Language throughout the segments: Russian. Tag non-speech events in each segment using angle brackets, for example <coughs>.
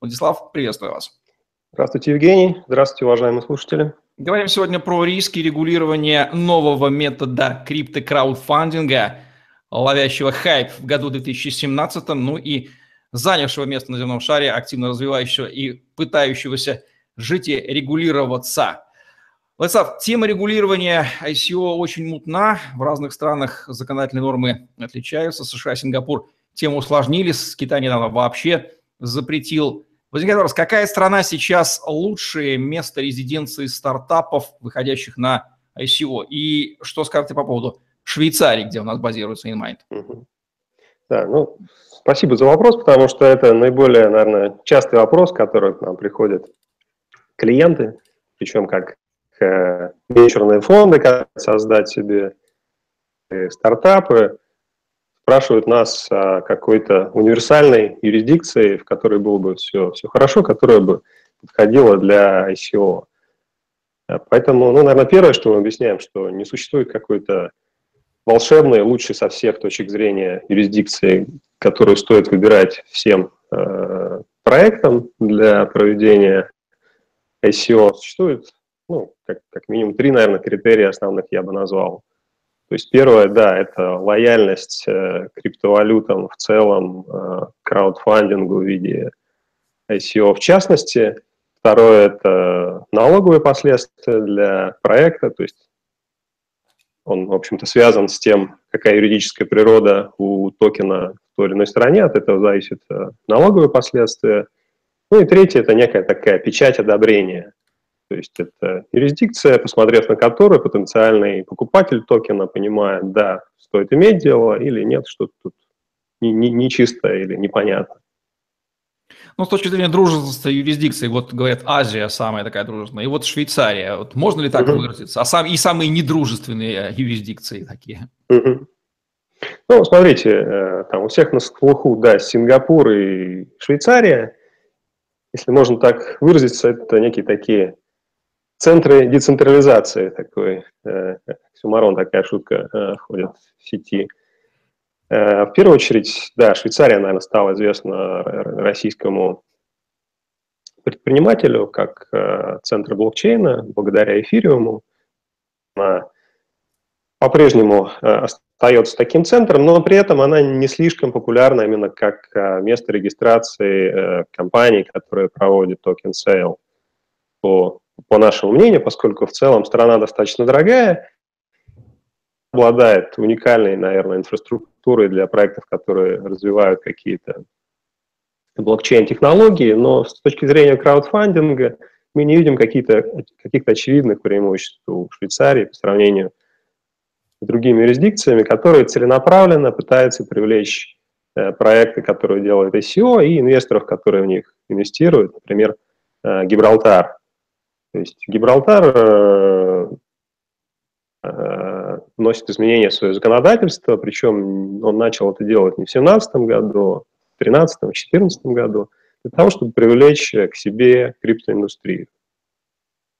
Владислав, приветствую вас. Здравствуйте, Евгений. Здравствуйте, уважаемые слушатели. Говорим сегодня про риски регулирования нового метода криптокраудфандинга, ловящего хайп в году 2017, ну и занявшего место на земном шаре, активно развивающего и пытающегося жить и регулироваться. Владислав, тема регулирования ICO очень мутна. В разных странах законодательные нормы отличаются. США, Сингапур тему усложнили, с Китаем недавно вообще запретил Возникает вопрос, какая страна сейчас лучшее место резиденции стартапов, выходящих на ICO? И что скажете по поводу Швейцарии, где у нас базируется InMind? Да, ну, спасибо за вопрос, потому что это наиболее, наверное, частый вопрос, который к нам приходят клиенты, причем как э, венчурные фонды, как создать себе э, стартапы, спрашивают нас о какой-то универсальной юрисдикции, в которой было бы все, все хорошо, которая бы подходила для ICO. Поэтому, ну, наверное, первое, что мы объясняем, что не существует какой-то волшебной, лучшей со всех точек зрения юрисдикции, которую стоит выбирать всем э, проектам для проведения ICO. Существует, ну, как, как минимум три, наверное, критерия основных я бы назвал. То есть первое, да, это лояльность э, криптовалютам в целом, э, краудфандингу в виде ICO в частности. Второе – это налоговые последствия для проекта, то есть он, в общем-то, связан с тем, какая юридическая природа у токена в той или иной стороне, от этого зависит э, налоговые последствия. Ну и третье – это некая такая печать одобрения – то есть это юрисдикция, посмотрев на которую потенциальный покупатель токена понимает, да, стоит иметь дело или нет, что-то тут нечисто не, не или непонятно. Ну, с точки зрения дружественности юрисдикции, вот говорят, Азия самая такая дружественная, и вот Швейцария, вот можно ли так uh-huh. выразиться? А сам, и самые недружественные юрисдикции такие? Uh-huh. Ну, смотрите, э, там у всех на слуху, да, Сингапур и Швейцария, если можно так выразиться, это некие такие Центры децентрализации такой, э, такая шутка э, ходит в сети. Э, в первую очередь, да, Швейцария, наверное, стала известна российскому предпринимателю как э, центр блокчейна благодаря эфириуму. Она по-прежнему э, остается таким центром, но при этом она не слишком популярна именно как место регистрации э, компаний, которые проводят token sale по по нашему мнению, поскольку в целом страна достаточно дорогая, обладает уникальной, наверное, инфраструктурой для проектов, которые развивают какие-то блокчейн-технологии, но с точки зрения краудфандинга мы не видим каких-то каких очевидных преимуществ у Швейцарии по сравнению с другими юрисдикциями, которые целенаправленно пытаются привлечь э, проекты, которые делают ICO, и инвесторов, которые в них инвестируют, например, э, Гибралтар. То есть Гибралтар э, э, носит изменения в свое законодательство, причем он начал это делать не в 2017 году, в 2013, 2014 году, для того, чтобы привлечь к себе криптоиндустрию.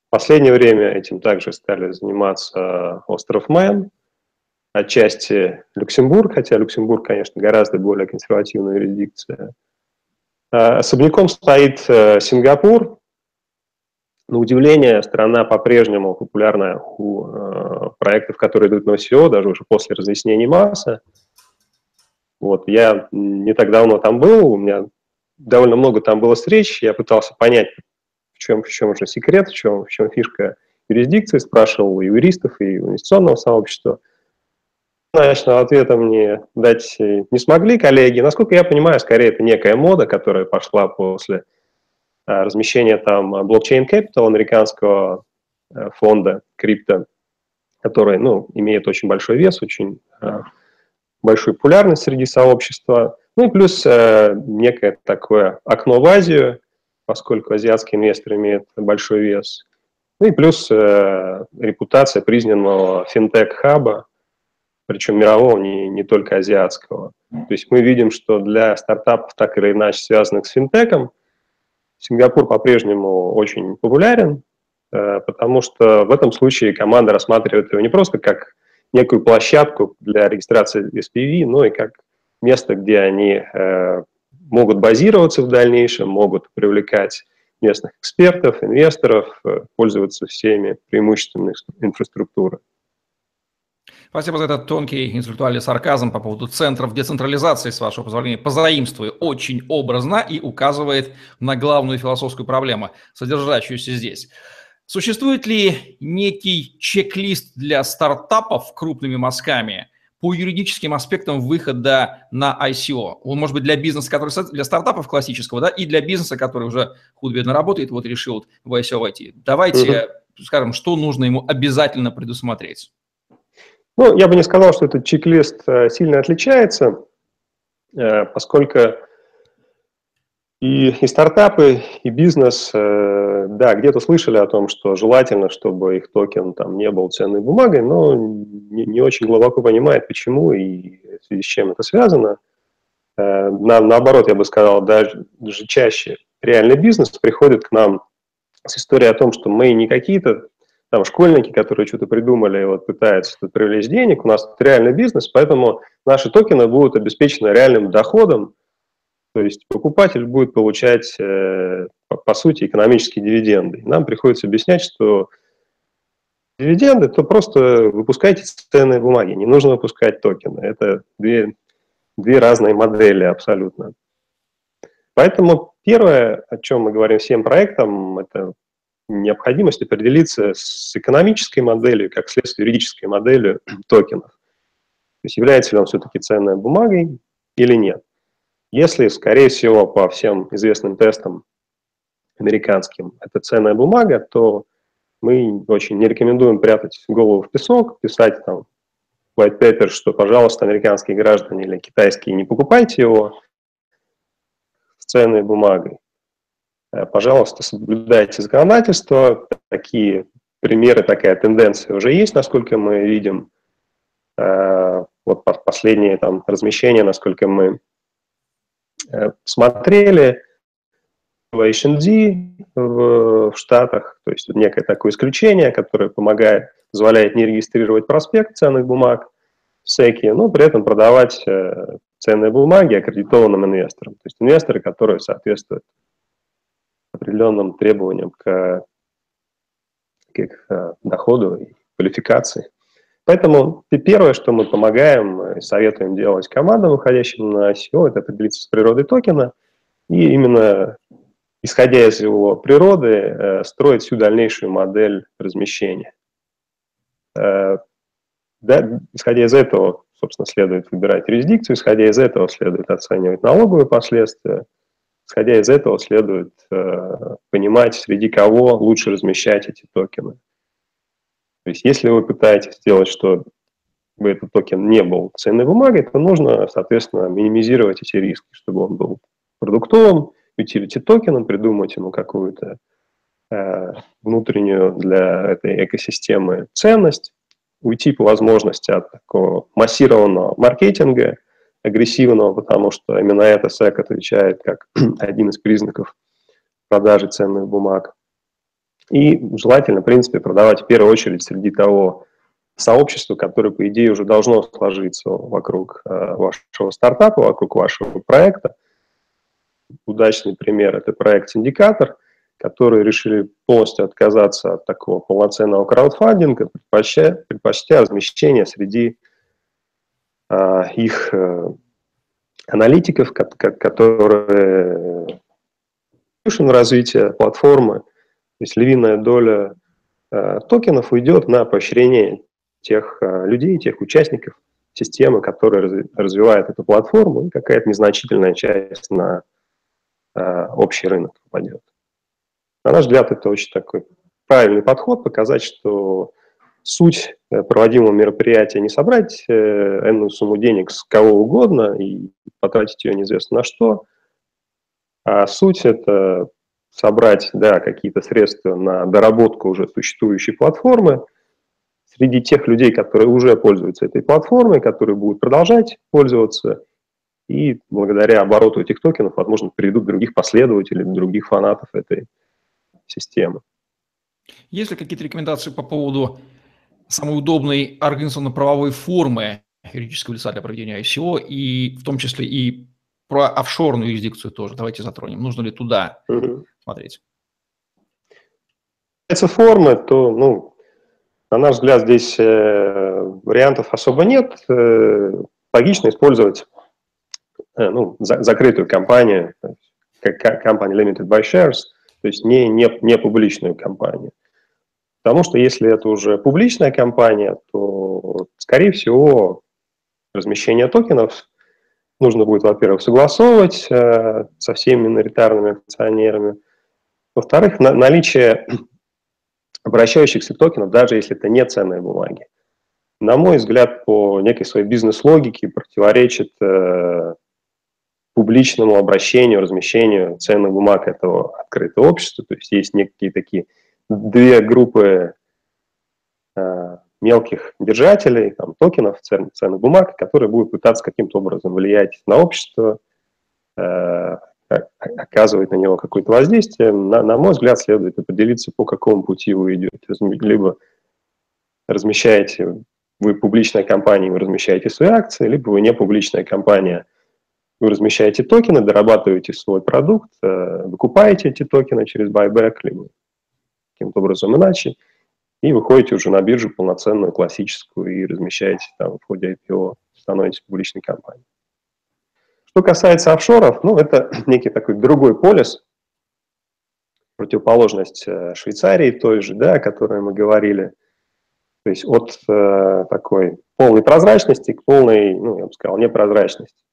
В последнее время этим также стали заниматься остров Мэн, отчасти Люксембург, хотя Люксембург, конечно, гораздо более консервативная юрисдикция. Э, особняком стоит Сингапур, на удивление, страна по-прежнему популярная у э, проектов, которые идут на ICO, даже уже после разъяснений масса. Вот, я не так давно там был, у меня довольно много там было встреч, я пытался понять, в чем, в чем же секрет, в чем, в чем фишка юрисдикции, спрашивал у юристов и у инвестиционного сообщества. Однозначного ответа мне дать не смогли коллеги. Насколько я понимаю, скорее это некая мода, которая пошла после размещение там блокчейн Capital американского э, фонда крипто, который ну, имеет очень большой вес, очень э, большую популярность среди сообщества. Ну и плюс некое такое окно в Азию, поскольку азиатский инвестор имеет большой вес. Ну и плюс э, репутация признанного финтех-хаба, причем мирового, не, не только азиатского. То есть мы видим, что для стартапов, так или иначе связанных с финтеком, Сингапур по-прежнему очень популярен, э, потому что в этом случае команда рассматривает его не просто как некую площадку для регистрации SPV, но и как место, где они э, могут базироваться в дальнейшем, могут привлекать местных экспертов, инвесторов, э, пользоваться всеми преимуществами инфраструктуры. Спасибо за этот тонкий интеллектуальный сарказм по поводу центров децентрализации, с вашего позволения. Позаимствую очень образно и указывает на главную философскую проблему, содержащуюся здесь. Существует ли некий чек-лист для стартапов крупными мазками по юридическим аспектам выхода на ICO? Он может быть для бизнеса, который для стартапов классического, да, и для бизнеса, который уже худо-бедно работает, вот решил в ICO войти. Давайте скажем, что нужно ему обязательно предусмотреть. Ну, я бы не сказал, что этот чек-лист э, сильно отличается, э, поскольку и, и стартапы, и бизнес, э, да, где-то слышали о том, что желательно, чтобы их токен там не был ценной бумагой, но не, не очень глубоко понимает, почему и в связи с чем это связано. На, наоборот, я бы сказал, даже, даже чаще реальный бизнес приходит к нам с историей о том, что мы не какие-то там школьники, которые что-то придумали, вот пытаются тут привлечь денег, у нас реальный бизнес, поэтому наши токены будут обеспечены реальным доходом, то есть покупатель будет получать, э, по сути, экономические дивиденды. нам приходится объяснять, что дивиденды, то просто выпускайте ценные бумаги, не нужно выпускать токены. Это две, две разные модели абсолютно. Поэтому первое, о чем мы говорим всем проектам, это необходимость определиться с экономической моделью, как следствие юридической моделью <clears throat> токенов. То есть является ли он все-таки ценной бумагой или нет. Если, скорее всего, по всем известным тестам американским это ценная бумага, то мы очень не рекомендуем прятать голову в песок, писать там white paper, что, пожалуйста, американские граждане или китайские, не покупайте его с ценной бумагой. Э, пожалуйста, соблюдайте законодательство. Такие примеры, такая тенденция уже есть, насколько мы видим. Э, вот последние там размещения, насколько мы э, смотрели, в HND в, Штатах, то есть некое такое исключение, которое помогает, позволяет не регистрировать проспект ценных бумаг в SEC, но при этом продавать ценные бумаги аккредитованным инвесторам. То есть инвесторы, которые соответствуют определенным требованиям к, к их э, доходу и квалификации. Поэтому первое, что мы помогаем и советуем делать командам, выходящим на ICO, это определиться с природой токена и именно исходя из его природы, э, строить всю дальнейшую модель размещения. Э, да, исходя из этого, собственно, следует выбирать юрисдикцию, исходя из этого следует оценивать налоговые последствия, Исходя из этого следует э, понимать, среди кого лучше размещать эти токены. То есть если вы пытаетесь сделать, чтобы этот токен не был ценной бумагой, то нужно, соответственно, минимизировать эти риски, чтобы он был продуктовым, utility токеном, придумать ему какую-то э, внутреннюю для этой экосистемы ценность, уйти по возможности от такого массированного маркетинга – агрессивного, потому что именно это SEC отвечает как <clears throat> один из признаков продажи ценных бумаг. И желательно, в принципе, продавать в первую очередь среди того сообщества, которое, по идее, уже должно сложиться вокруг э, вашего стартапа, вокруг вашего проекта. Удачный пример – это проект «Синдикатор», которые решили полностью отказаться от такого полноценного краудфандинга, предпочтя, предпочтя размещение среди их э, аналитиков, которые на развитие платформы, то есть львиная доля э, токенов уйдет на поощрение тех э, людей, тех участников системы, которые развивают эту платформу, и какая-то незначительная часть на общий рынок попадет. На наш взгляд, это очень такой правильный подход, показать, что суть э, проводимого мероприятия не собрать э, энную сумму денег с кого угодно и потратить ее неизвестно на что, а суть – это собрать да, какие-то средства на доработку уже существующей платформы. Среди тех людей, которые уже пользуются этой платформой, которые будут продолжать пользоваться, и благодаря обороту этих токенов, возможно, приведут других последователей, других фанатов этой системы. Есть ли какие-то рекомендации по поводу самой удобной организационно-правовой формы юридического лица для проведения ICO, и в том числе и про офшорную юрисдикцию тоже. Давайте затронем. Нужно ли туда угу. смотреть? Если формы, то, ну, на наш взгляд, здесь э, вариантов особо нет. Э, логично использовать э, ну, за, закрытую компанию, как компания Limited by Shares, то есть не, не, не публичную компанию. Потому что если это уже публичная компания, то, скорее всего, размещение токенов нужно будет, во-первых, согласовывать э, со всеми миноритарными акционерами. Во-вторых, на, наличие <clears throat> обращающихся токенов, даже если это не ценные бумаги, на мой взгляд, по некой своей бизнес-логике противоречит э, публичному обращению, размещению ценных бумаг этого открытого общества. То есть есть некие такие две группы э, мелких держателей, там, токенов, ценных, бумаг, которые будут пытаться каким-то образом влиять на общество, э, оказывать на него какое-то воздействие. На, на мой взгляд, следует определиться, по какому пути вы идете. Либо размещаете, вы публичная компания, вы размещаете свои акции, либо вы не публичная компания, вы размещаете токены, дорабатываете свой продукт, э, выкупаете эти токены через buyback, либо каким-то образом иначе – и выходите уже на биржу полноценную, классическую, и размещаете там в ходе IPO, становитесь публичной компанией. Что касается офшоров, ну, это <clears throat> некий такой другой полис, противоположность э, Швейцарии той же, да, о которой мы говорили. То есть от э, такой полной прозрачности к полной, ну, я бы сказал, непрозрачности.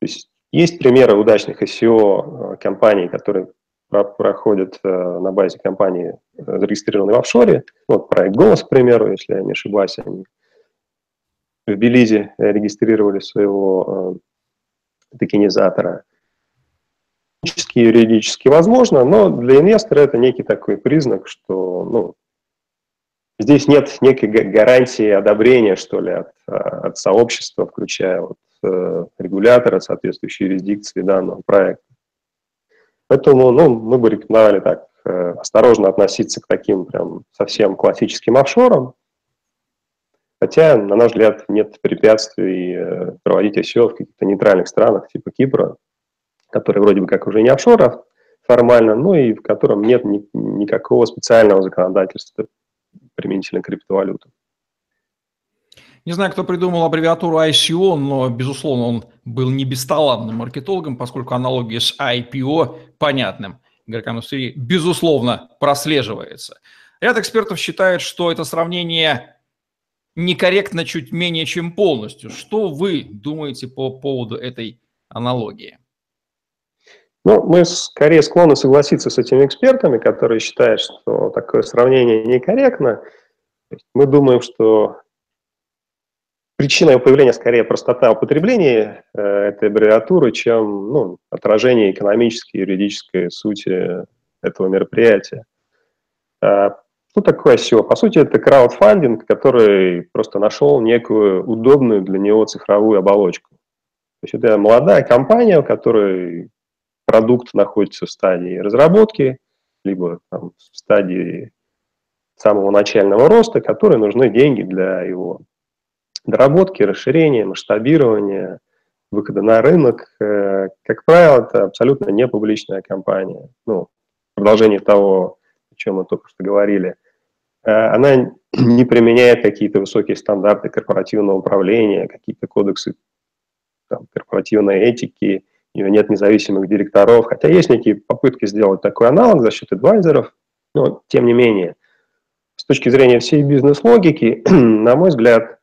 То есть есть примеры удачных SEO э, компаний, которые проходят э, на базе компании, э, зарегистрированной в офшоре. Вот проект «Голос», к примеру, если я не ошибаюсь, они в Белизе регистрировали своего э, токенизатора. Технически юридически возможно, но для инвестора это некий такой признак, что ну, здесь нет некой гарантии одобрения, что ли, от, от сообщества, включая вот, регулятора соответствующей юрисдикции данного проекта. Поэтому ну, мы бы рекомендовали так э, осторожно относиться к таким прям совсем классическим офшорам, хотя, на наш взгляд, нет препятствий э, проводить ICO в каких-то нейтральных странах типа Кипра, которые вроде бы как уже не офшор формально, но и в котором нет ни, никакого специального законодательства применительно к криптовалютам. Не знаю, кто придумал аббревиатуру ICO, но, безусловно, он был не бесталанным маркетологом, поскольку аналогия с IPO понятным игрокам индустрии, безусловно, прослеживается. Ряд экспертов считает, что это сравнение некорректно чуть менее чем полностью. Что вы думаете по поводу этой аналогии? Ну, мы скорее склонны согласиться с этими экспертами, которые считают, что такое сравнение некорректно. Мы думаем, что причиной появления скорее простота употребления э, этой аббревиатуры, чем ну, отражение экономической и юридической сути этого мероприятия. А, что такое SEO? По сути, это краудфандинг, который просто нашел некую удобную для него цифровую оболочку. То есть это молодая компания, у которой продукт находится в стадии разработки, либо там, в стадии самого начального роста, которой нужны деньги для его доработки, расширения, масштабирования, выхода на рынок. Э, как правило, это абсолютно не публичная компания. Ну, продолжение того, о чем мы только что говорили. Э, она не применяет какие-то высокие стандарты корпоративного управления, какие-то кодексы там, корпоративной этики, у нее нет независимых директоров, хотя есть некие попытки сделать такой аналог за счет адвайзеров, но тем не менее, с точки зрения всей бизнес-логики, <clears throat> на мой взгляд,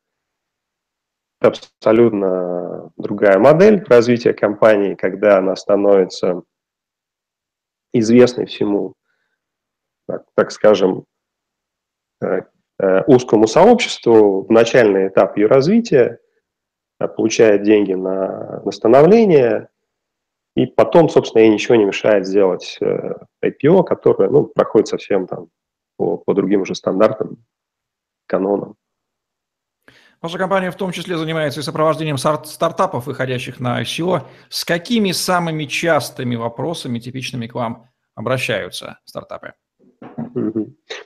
абсолютно другая модель развития компании, когда она становится известной всему, так, так скажем, э, э, узкому сообществу в начальный этап ее развития, э, получает деньги на, на становление, И потом, собственно, ей ничего не мешает сделать э, IPO, которое ну, проходит совсем там по, по другим уже стандартам, канонам. Ваша компания в том числе занимается и сопровождением стартапов, выходящих на ICO. С какими самыми частыми вопросами, типичными к вам, обращаются стартапы?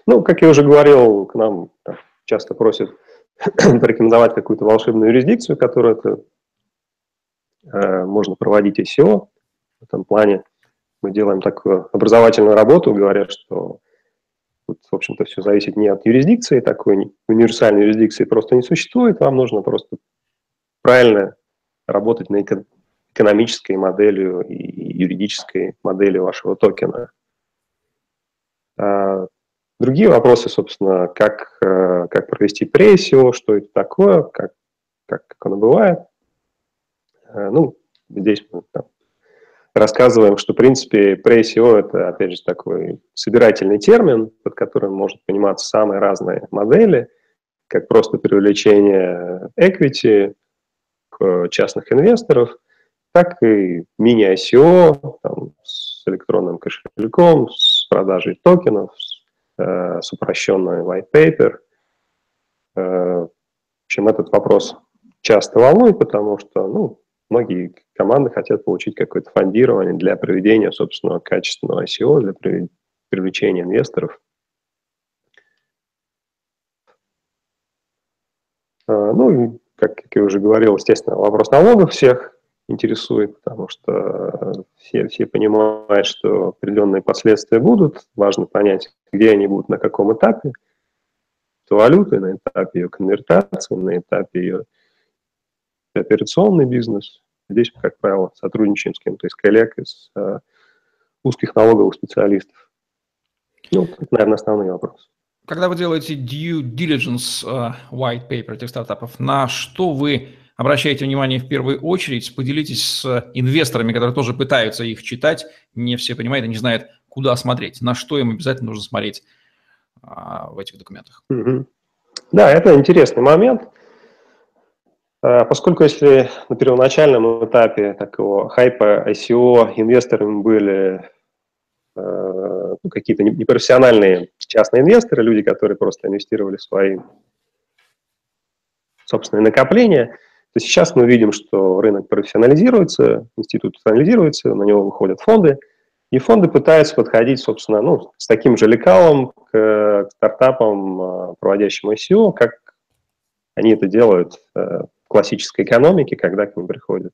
Ну, как я уже говорил, к нам часто просят <clears throat> порекомендовать какую-то волшебную юрисдикцию, которую это, э, можно проводить ICO. В этом плане мы делаем такую образовательную работу, говоря, что Тут, в общем-то, все зависит не от юрисдикции, такой универсальной юрисдикции просто не существует, вам нужно просто правильно работать на экономической моделью и юридической модели вашего токена. А другие вопросы, собственно, как, э, как провести прессию, что это такое, как, как, как оно бывает. Э, ну, здесь мы там, рассказываем, что, в принципе, pre-ICO – это, опять же, такой собирательный термин, под которым может пониматься самые разные модели, как просто привлечение equity частных инвесторов, так и мини-ICO там, с электронным кошельком, с продажей токенов, с, э, с упрощенной white paper. Э, в общем, этот вопрос часто волнует, потому что, ну, многие команды хотят получить какое-то фондирование для проведения собственного качественного ICO, для привлечения инвесторов. А, ну как, я уже говорил, естественно, вопрос налогов всех интересует, потому что все, все понимают, что определенные последствия будут. Важно понять, где они будут, на каком этапе. То валюты, на этапе ее конвертации, на этапе ее операционный бизнес. Здесь, как правило, сотрудничаем с кем-то из коллег, из э, узких налоговых специалистов. Ну, это, наверное, основные вопросы. Когда вы делаете due diligence uh, white paper этих стартапов, на что вы обращаете внимание в первую очередь? Поделитесь с инвесторами, которые тоже пытаются их читать. Не все понимают и не знают, куда смотреть. На что им обязательно нужно смотреть uh, в этих документах? Mm-hmm. Да, это интересный момент. Э, поскольку если на первоначальном этапе такого хайпа ICO инвесторами были э, ну, какие-то непрофессиональные частные инвесторы, люди, которые просто инвестировали в свои собственные накопления, то сейчас мы видим, что рынок профессионализируется, институт профессионализируется, на него выходят фонды, и фонды пытаются подходить, собственно, ну, с таким же лекалом к, к стартапам, э, проводящим ICO, как они это делают классической экономики, когда к ним приходит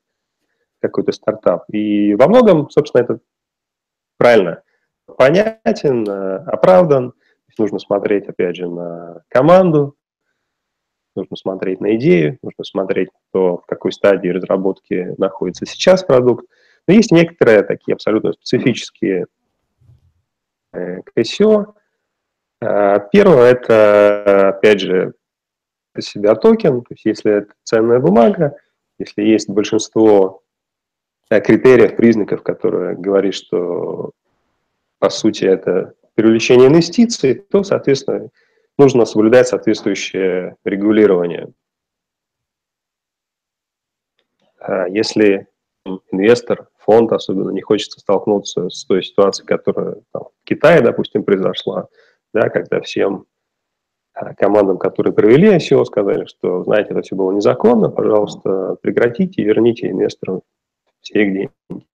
какой-то стартап. И во многом, собственно, это правильно понятен, э, оправдан. Нужно смотреть, опять же, на команду, нужно смотреть на идею, нужно смотреть, то, в какой стадии разработки находится сейчас продукт. Но есть некоторые такие абсолютно специфические э, КСО. Э, первое – это, опять же, по себя токен, то есть если это ценная бумага, если есть большинство э, критериев, признаков, которые говорят, что по сути это привлечение инвестиций, то, соответственно, нужно соблюдать соответствующее регулирование. А если инвестор, фонд особенно не хочется столкнуться с той ситуацией, которая там, в Китае, допустим, произошла, да, когда всем командам, которые провели ICO, сказали, что, знаете, это все было незаконно, пожалуйста, прекратите и верните инвесторам все их деньги.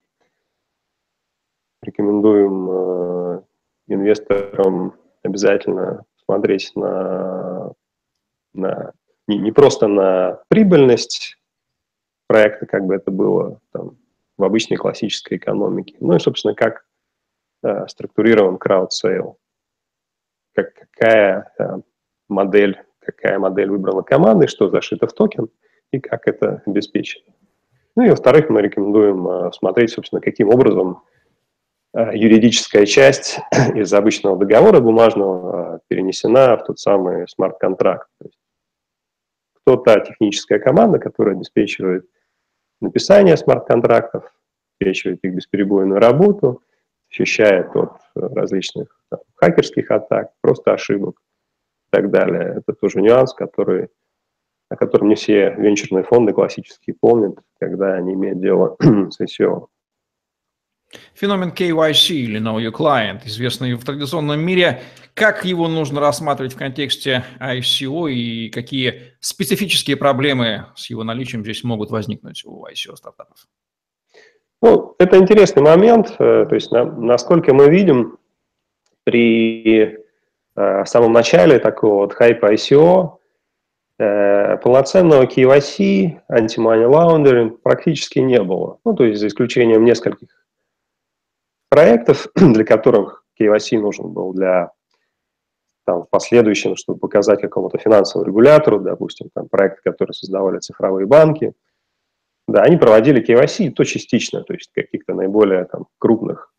Рекомендуем э, инвесторам обязательно смотреть на, на не, не просто на прибыльность проекта, как бы это было там, в обычной классической экономике, ну и, собственно, как э, структурирован краудсейл, как, какая э, модель, какая модель выбрала команда, что зашито в токен и как это обеспечено. Ну и во-вторых, мы рекомендуем э, смотреть, собственно, каким образом э, юридическая часть <coughs> из обычного договора бумажного э, перенесена в тот самый смарт-контракт. Кто та техническая команда, которая обеспечивает написание смарт-контрактов, обеспечивает их бесперебойную работу, защищает от различных там, хакерских атак, просто ошибок и так далее. Это тоже нюанс, который, о котором не все венчурные фонды классические помнят, когда они имеют дело <clears throat> с ICO. Феномен KYC или Know Your Client, известный в традиционном мире, как его нужно рассматривать в контексте ICO и какие специфические проблемы с его наличием здесь могут возникнуть у ICO стартапов? Ну, это интересный момент. Э, то есть, на, насколько мы видим, при э, самом начале такого вот хайпа ICO э, полноценного KYC, anti-money laundering практически не было. Ну, то есть, за исключением нескольких проектов, <clears throat> для которых KYC нужен был для там, в последующем, чтобы показать какому-то финансовому регулятору, допустим, там, проекты, которые создавали цифровые банки – да, они проводили KYC, то частично, то есть каких-то наиболее там, крупных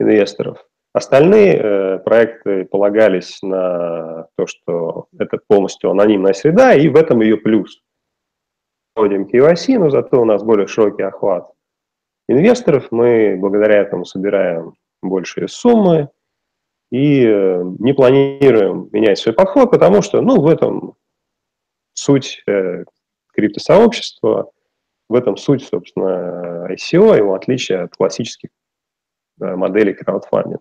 инвесторов. Остальные э, проекты полагались на то, что это полностью анонимная среда, и в этом ее плюс. Проводим KYC, но зато у нас более широкий охват инвесторов, мы благодаря этому собираем большие суммы и э, не планируем менять свой подход, потому что ну, в этом суть э, криптосообщества – в этом суть, собственно, ICO, его отличие от классических моделей краудфандинга.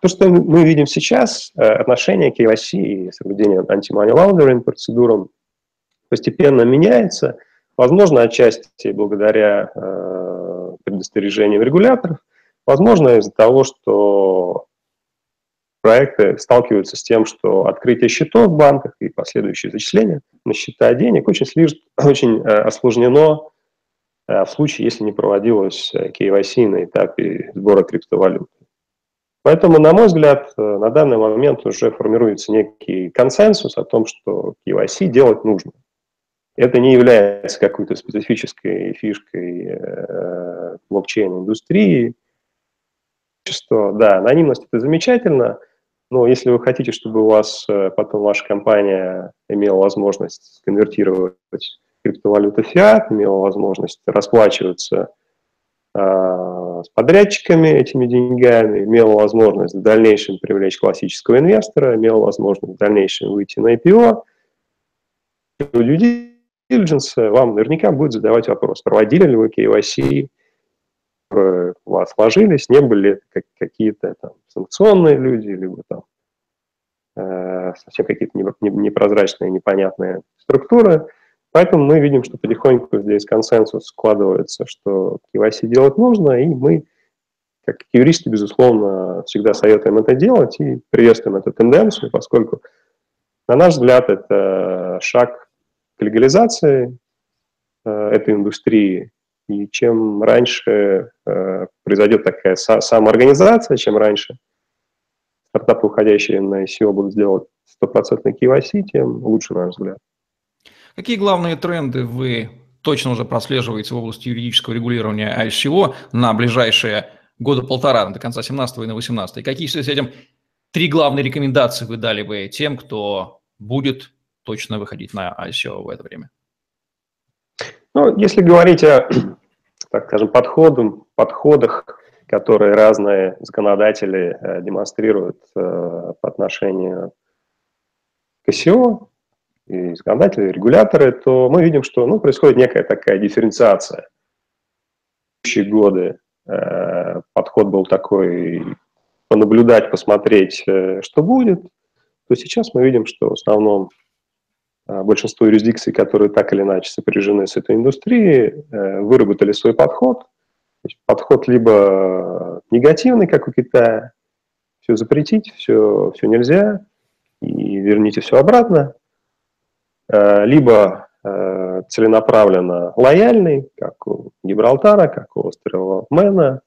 То, что мы видим сейчас, э, отношение к KYC и соблюдение anti-money laundering процедурам постепенно меняется. Возможно, отчасти благодаря э, предостережениям регуляторов, возможно, из-за того, что проекты сталкиваются с тем, что открытие счетов в банках и последующие зачисления на счета денег очень, слишком, <clears throat> очень э, осложнено э, в случае, если не проводилось KYC э, на этапе сбора криптовалюты. Поэтому, на мой взгляд, на данный момент уже формируется некий консенсус о том, что KYC делать нужно. Это не является какой-то специфической фишкой э, блокчейн-индустрии. Да, анонимность – это замечательно – но если вы хотите, чтобы у вас э, потом ваша компания имела возможность конвертировать криптовалюту фиат, имела возможность расплачиваться э, с подрядчиками этими деньгами, имела возможность в дальнейшем привлечь классического инвестора, имела возможность в дальнейшем выйти на IPO, due diligence вам наверняка будет задавать вопрос, проводили ли вы KYC, у вас сложились, не были какие-то там санкционные люди, либо там э, совсем какие-то непрозрачные, непонятные структуры. Поэтому мы видим, что потихоньку здесь консенсус складывается, что KYC делать нужно, и мы, как юристы, безусловно, всегда советуем это делать и приветствуем эту тенденцию, поскольку, на наш взгляд, это шаг к легализации э, этой индустрии, и чем раньше э, произойдет такая са- самоорганизация, чем раньше стартапы, уходящие на ICO, будут делать стопроцентный KYC, тем лучше, на наш взгляд. Какие главные тренды вы точно уже прослеживаете в области юридического регулирования ICO на ближайшие года полтора, до конца 17 и на 18? Какие с этим три главные рекомендации вы дали бы тем, кто будет точно выходить на ICO в это время? Ну, если говорить о, так скажем, подходах, подходах, которые разные законодатели э, демонстрируют э, по отношению к СИО, и законодатели, и регуляторы, то мы видим, что ну, происходит некая такая дифференциация. В предыдущие годы э, подход был такой понаблюдать, посмотреть, э, что будет, то сейчас мы видим, что в основном а, большинство юрисдикций, которые так или иначе сопряжены с этой индустрией, э, выработали свой подход. Подход либо негативный, как у Китая, все запретить, все, все нельзя, и верните все обратно, э, либо э, целенаправленно лояльный, как у Гибралтара, как у острова Мэна,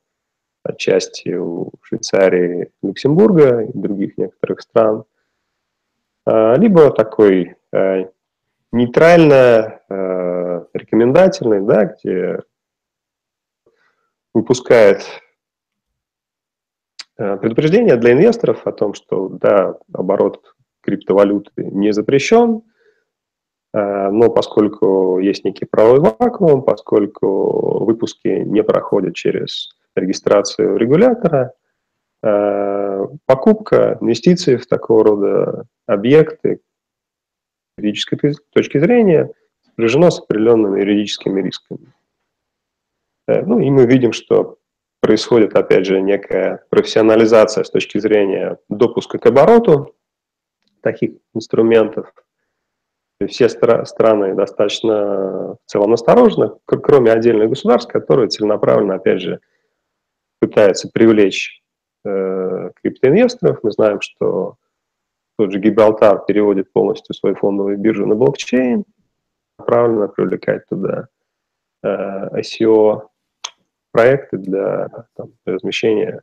отчасти у Швейцарии, Люксембурга и других некоторых стран, либо такой Э, нейтрально э, рекомендательный, да, где выпускает э, предупреждение для инвесторов о том, что да, оборот криптовалюты не запрещен, но поскольку есть некий правовой вакуум, поскольку выпуски не проходят через регистрацию регулятора, покупка, инвестиции в такого рода объекты, юридической точки зрения сопряжено с определенными юридическими рисками. Э, ну и мы видим, что происходит, опять же, некая профессионализация с точки зрения допуска к обороту таких инструментов. Все стра- страны достаточно в целом осторожны, кроме отдельных государств, которые целенаправленно, опять же, пытаются привлечь э, криптоинвесторов. Мы знаем, что тот же Гибралтар переводит полностью свою фондовую биржу на блокчейн, направленно привлекать туда э, ICO проекты для там, размещения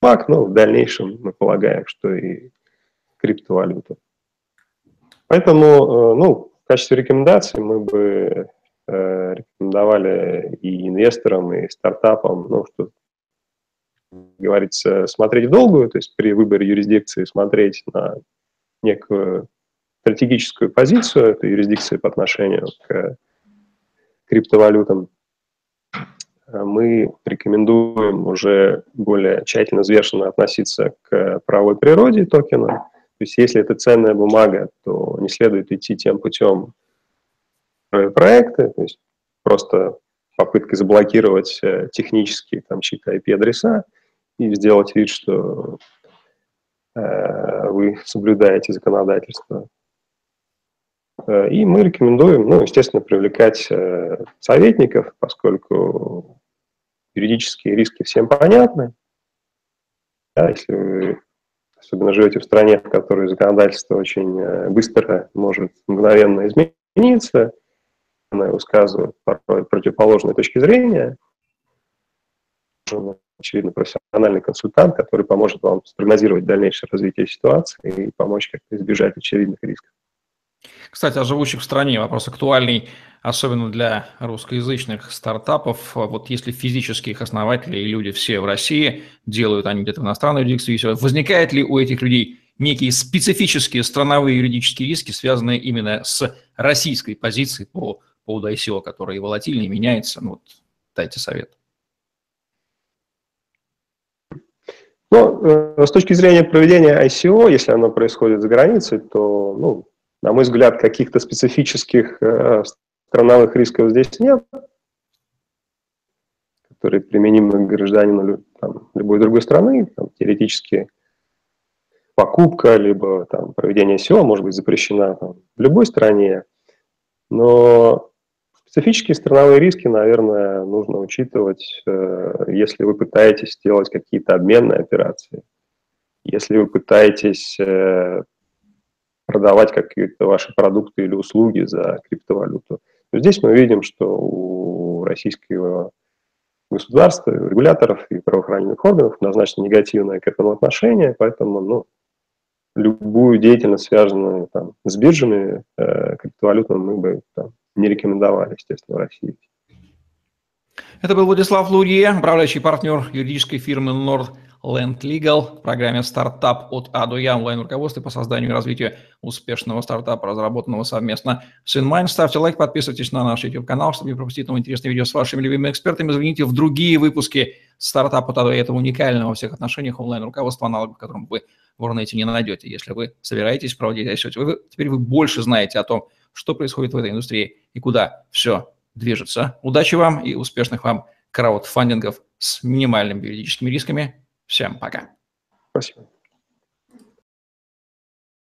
бак, но в дальнейшем мы полагаем, что и криптовалюту. Поэтому, э, ну, в качестве рекомендаций мы бы э, рекомендовали и инвесторам, и стартапам, ну, что говорится, смотреть в долгую, то есть при выборе юрисдикции смотреть на некую стратегическую позицию, это юрисдикция по отношению к криптовалютам, мы рекомендуем уже более тщательно, взвешенно относиться к правовой природе токена. Есть если это ценная бумага, то не следует идти тем путем проекта, то есть просто попыткой заблокировать э, технические там чьи-то IP-адреса и сделать вид, что э, вы соблюдаете законодательство. Э, и мы рекомендуем, ну, естественно, привлекать э, советников, поскольку юридические риски всем понятны. Да, если вы особенно живете в стране, в которой законодательство очень э, быстро может мгновенно измениться, она высказывает порой противоположные точки зрения, очевидно, профессиональный консультант, который поможет вам спрогнозировать дальнейшее развитие ситуации и помочь как-то избежать очевидных рисков. Кстати, о живущих в стране вопрос актуальный, особенно для русскоязычных стартапов. Вот если физически их основатели и люди все в России, делают они где-то в иностранной юрисдикции, возникает ли у этих людей некие специфические страновые юридические риски, связанные именно с российской позицией по поводу ICO, которая и волатильнее меняется? Ну, вот, дайте совет. Ну, э, с точки зрения проведения ICO, если оно происходит за границей, то, ну, на мой взгляд, каких-то специфических э, страновых рисков здесь нет, которые применимы к гражданину там, любой другой страны. Там, теоретически покупка, либо там, проведение СИО может быть запрещена там, в любой стране. Но специфические страновые риски, наверное, нужно учитывать, э, если вы пытаетесь сделать какие-то обменные операции, если вы пытаетесь э, продавать какие-то ваши продукты или услуги за криптовалюту. Но здесь мы видим, что у российского государства, регуляторов и правоохранительных органов однозначно негативное к этому отношение, поэтому ну, любую деятельность, связанную там, с биржами э, криптовалютами, мы бы там, не рекомендовали, естественно, в России. Это был Владислав Лурье, управляющий партнер юридической фирмы Nord Land Legal в программе «Стартап от А до Я» онлайн-руководстве по созданию и развитию успешного стартапа, разработанного совместно с InMind. Ставьте лайк, подписывайтесь на наш YouTube-канал, чтобы не пропустить новые интересные видео с вашими любимыми экспертами. Звоните в другие выпуски «Стартапа от А до Я». Это уникального во всех отношениях онлайн-руководство, аналогов которому вы в Рунете не найдете. Если вы собираетесь проводить ICO, вы, теперь вы больше знаете о том, что происходит в этой индустрии и куда все движется. Удачи вам и успешных вам краудфандингов с минимальными юридическими рисками. Всем пока. Спасибо.